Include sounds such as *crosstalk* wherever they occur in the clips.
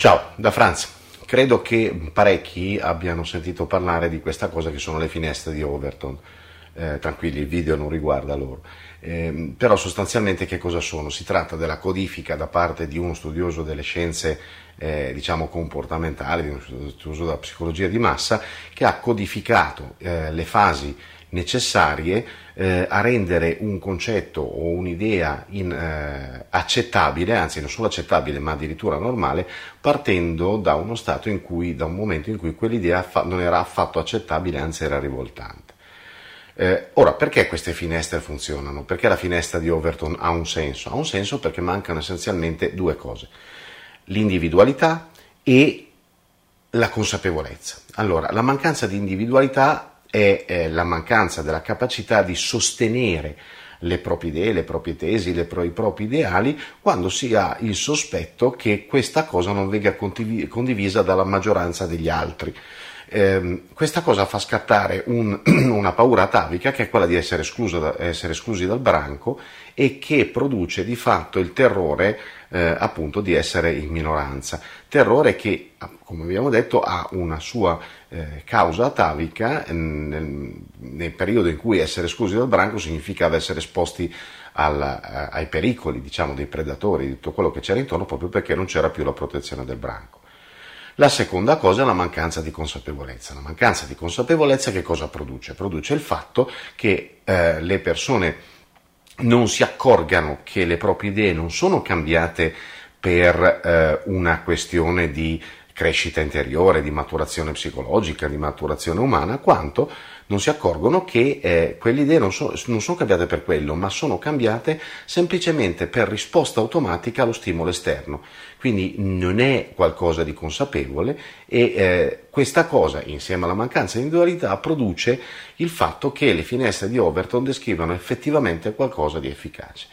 Ciao, da Franz. Credo che parecchi abbiano sentito parlare di questa cosa che sono le finestre di Overton. Eh, tranquilli, il video non riguarda loro. Eh, però sostanzialmente che cosa sono? Si tratta della codifica da parte di uno studioso delle scienze eh, diciamo comportamentali, di uno studioso della psicologia di massa, che ha codificato eh, le fasi necessarie eh, a rendere un concetto o un'idea in, eh, accettabile, anzi non solo accettabile ma addirittura normale, partendo da uno stato in cui, da un momento in cui quell'idea fa- non era affatto accettabile, anzi era rivoltante. Eh, ora, perché queste finestre funzionano? Perché la finestra di Overton ha un senso? Ha un senso perché mancano essenzialmente due cose, l'individualità e la consapevolezza. Allora, la mancanza di individualità è eh, la mancanza della capacità di sostenere le proprie idee, le proprie tesi, le pro- i propri ideali, quando si ha il sospetto che questa cosa non venga condiv- condivisa dalla maggioranza degli altri. Eh, questa cosa fa scattare un, *clears throat* una paura atavica che è quella di essere, da, essere, esclusi dal branco e che produce di fatto il terrore eh, appunto di essere in minoranza. Terrore che, come abbiamo detto, ha una sua eh, causa atavica nel, nel, periodo in cui essere esclusi dal branco significava essere esposti al, ai pericoli diciamo, dei predatori, di tutto quello che c'era intorno, proprio perché non c'era più la protezione del branco. La seconda cosa è la mancanza di consapevolezza. La mancanza di consapevolezza che cosa produce? Produce il fatto che eh, le persone non si accorgano che le proprie idee non sono cambiate per eh, una questione di crescita interiore, di maturazione psicologica, di maturazione umana, quanto non si accorgono che eh, quelle idee non, so, non, sono cambiate per quello, ma sono cambiate semplicemente per risposta automatica allo stimolo esterno. Quindi non è qualcosa di consapevole e eh, questa cosa, insieme alla mancanza di individualità, produce il fatto che le finestre di Overton descrivono effettivamente qualcosa di efficace.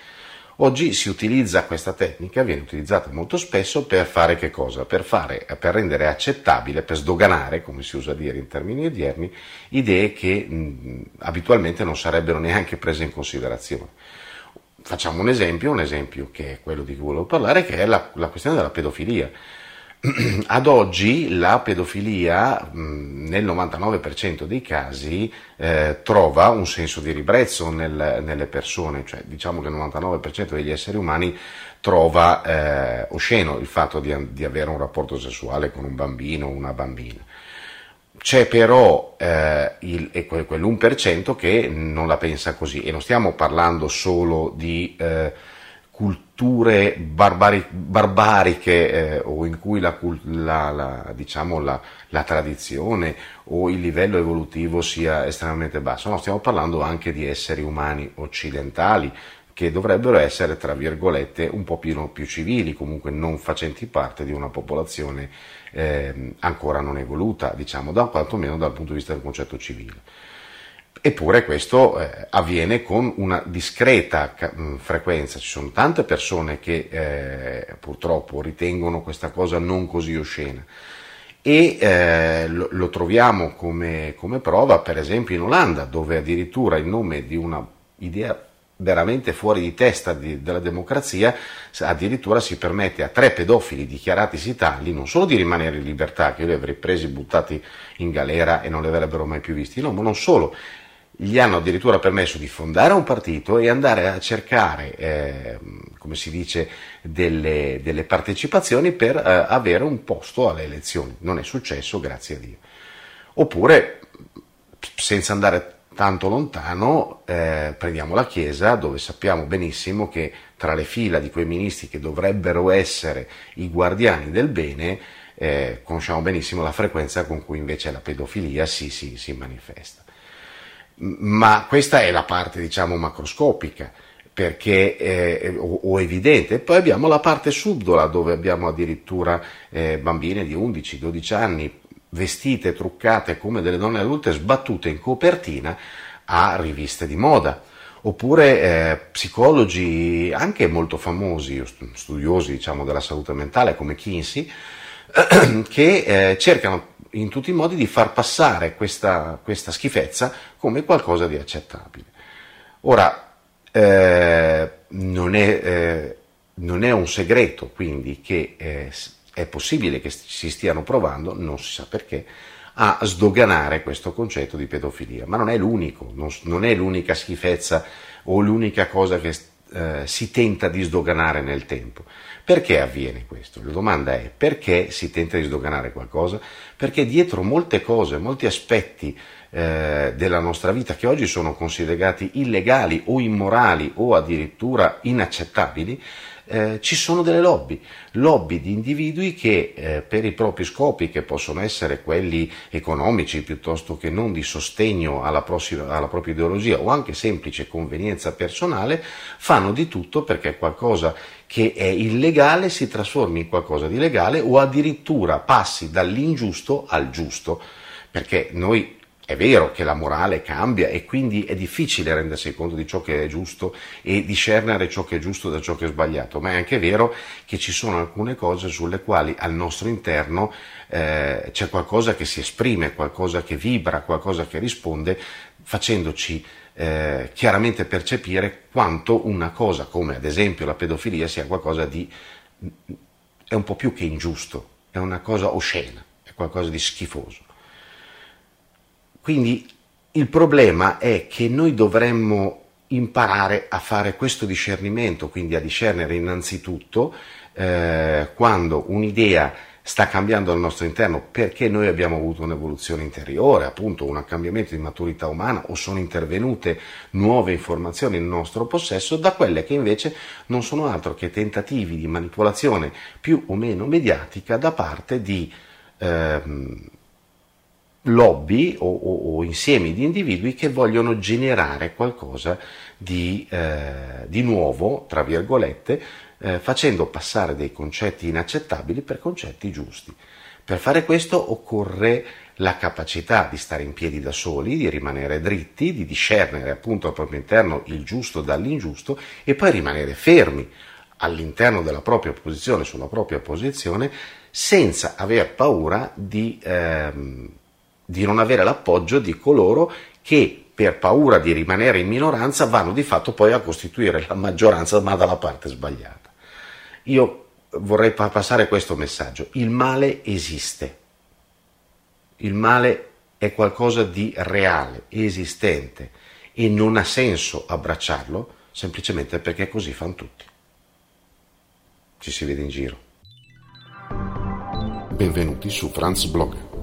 Oggi si utilizza questa tecnica, viene utilizzata molto spesso per fare che cosa? Per, fare, per rendere accettabile, per sdoganare, come si usa dire in termini odierni, idee che mh, abitualmente non sarebbero neanche prese in considerazione. Facciamo un esempio, un esempio che è quello di cui volevo parlare, che è la, la questione della pedofilia. *clears throat* Ad oggi la pedofilia nel 99% dei casi eh, trova un senso di ribrezzo nel, nelle persone, cioè diciamo che il 99% degli esseri umani trova eh, osceno il fatto di, di, avere un rapporto sessuale con un bambino o una bambina. C'è però eh, il, quell'1% che non la pensa così e non stiamo parlando solo di eh, culture barbari, barbariche eh, o in cui la, la, la, diciamo la, tradizione o il livello evolutivo sia estremamente basso, no, stiamo parlando anche di esseri umani occidentali che dovrebbero essere, tra virgolette, un po' più, più civili, comunque non facenti parte di una popolazione eh, ancora non evoluta, diciamo, da, quantomeno dal punto di vista del concetto civile. Eppure questo eh, avviene con una discreta mh, frequenza, ci sono tante persone che eh, purtroppo ritengono questa cosa non così oscena. E eh, lo, lo, troviamo come, come, prova per esempio in Olanda dove addirittura in nome di una idea veramente fuori di testa di, della democrazia addirittura si permette a tre pedofili dichiaratisi tali non solo di rimanere in libertà che io li avrei presi buttati in galera e non li avrebbero mai più visti. No ma non solo gli hanno addirittura permesso di fondare un partito e andare a cercare, eh, come si dice, delle, delle partecipazioni per eh, avere un posto alle elezioni. Non è successo, grazie a Dio. Oppure, senza andare tanto lontano, eh, prendiamo la Chiesa, dove sappiamo benissimo che tra le fila di quei ministri che dovrebbero essere i guardiani del bene, eh, conosciamo benissimo la frequenza con cui invece la pedofilia si, si, si manifesta ma questa è la parte diciamo macroscopica perché, eh, o, o, evidente. Poi abbiamo la parte subdola dove abbiamo addirittura eh, bambine di 11-12 anni vestite, truccate come delle donne adulte, sbattute in copertina a riviste di moda. Oppure eh, psicologi anche molto famosi, studiosi diciamo, della salute mentale come Kinsey, *clears throat* che eh, cercano in tutti i modi di far passare questa, questa schifezza come qualcosa di accettabile. Ora, eh, non, è, eh, non, è, un segreto quindi che eh, è possibile che si stiano provando, non si sa perché, a sdoganare questo concetto di pedofilia, ma non è l'unico, non, non è l'unica schifezza o l'unica cosa che eh, si tenta di sdoganare nel tempo. Perché avviene questo? La domanda è perché si tenta di sdoganare qualcosa? Perché dietro molte cose, molti aspetti eh, della nostra vita che oggi sono considerati illegali o immorali o addirittura inaccettabili, eh, ci sono delle lobby, lobby di individui che eh, per i propri scopi, che possono essere quelli economici piuttosto che non di sostegno alla, prossima, alla propria ideologia o anche semplice convenienza personale, fanno di tutto perché qualcosa che è illegale si trasformi in qualcosa di legale o addirittura passi dall'ingiusto al giusto. Perché noi è vero che la morale cambia e quindi è difficile rendersi conto di ciò che è giusto e discernere ciò che è giusto da ciò che è sbagliato, ma è anche vero che ci sono alcune cose sulle quali al nostro interno eh, c'è qualcosa che si esprime, qualcosa che vibra, qualcosa che risponde, facendoci eh, chiaramente percepire quanto una cosa come ad esempio la pedofilia sia qualcosa di... è un po' più che ingiusto, è una cosa oscena, è qualcosa di schifoso. Quindi il problema è che noi dovremmo imparare a fare questo discernimento, quindi a discernere innanzitutto eh, quando un'idea sta cambiando al nostro interno perché noi abbiamo avuto un'evoluzione interiore, appunto un cambiamento di maturità umana o sono intervenute nuove informazioni nel nostro possesso da quelle che invece non sono altro che tentativi di manipolazione più o meno mediatica da parte di ehm, lobby o, o, o, insiemi di individui che vogliono generare qualcosa di, eh, di nuovo, tra virgolette, eh, facendo passare dei concetti inaccettabili per concetti giusti. Per fare questo occorre la capacità di stare in piedi da soli, di rimanere dritti, di discernere appunto al proprio interno il giusto dall'ingiusto e poi rimanere fermi all'interno della propria posizione, sulla propria posizione, senza aver paura di ehm, di non avere l'appoggio di coloro che per paura di rimanere in minoranza vanno di fatto poi a costituire la maggioranza ma dalla parte sbagliata. Io vorrei passare questo messaggio. Il male esiste. Il male è qualcosa di reale, esistente e non ha senso abbracciarlo semplicemente perché così fanno tutti. Ci si vede in giro. Benvenuti su Franz Blog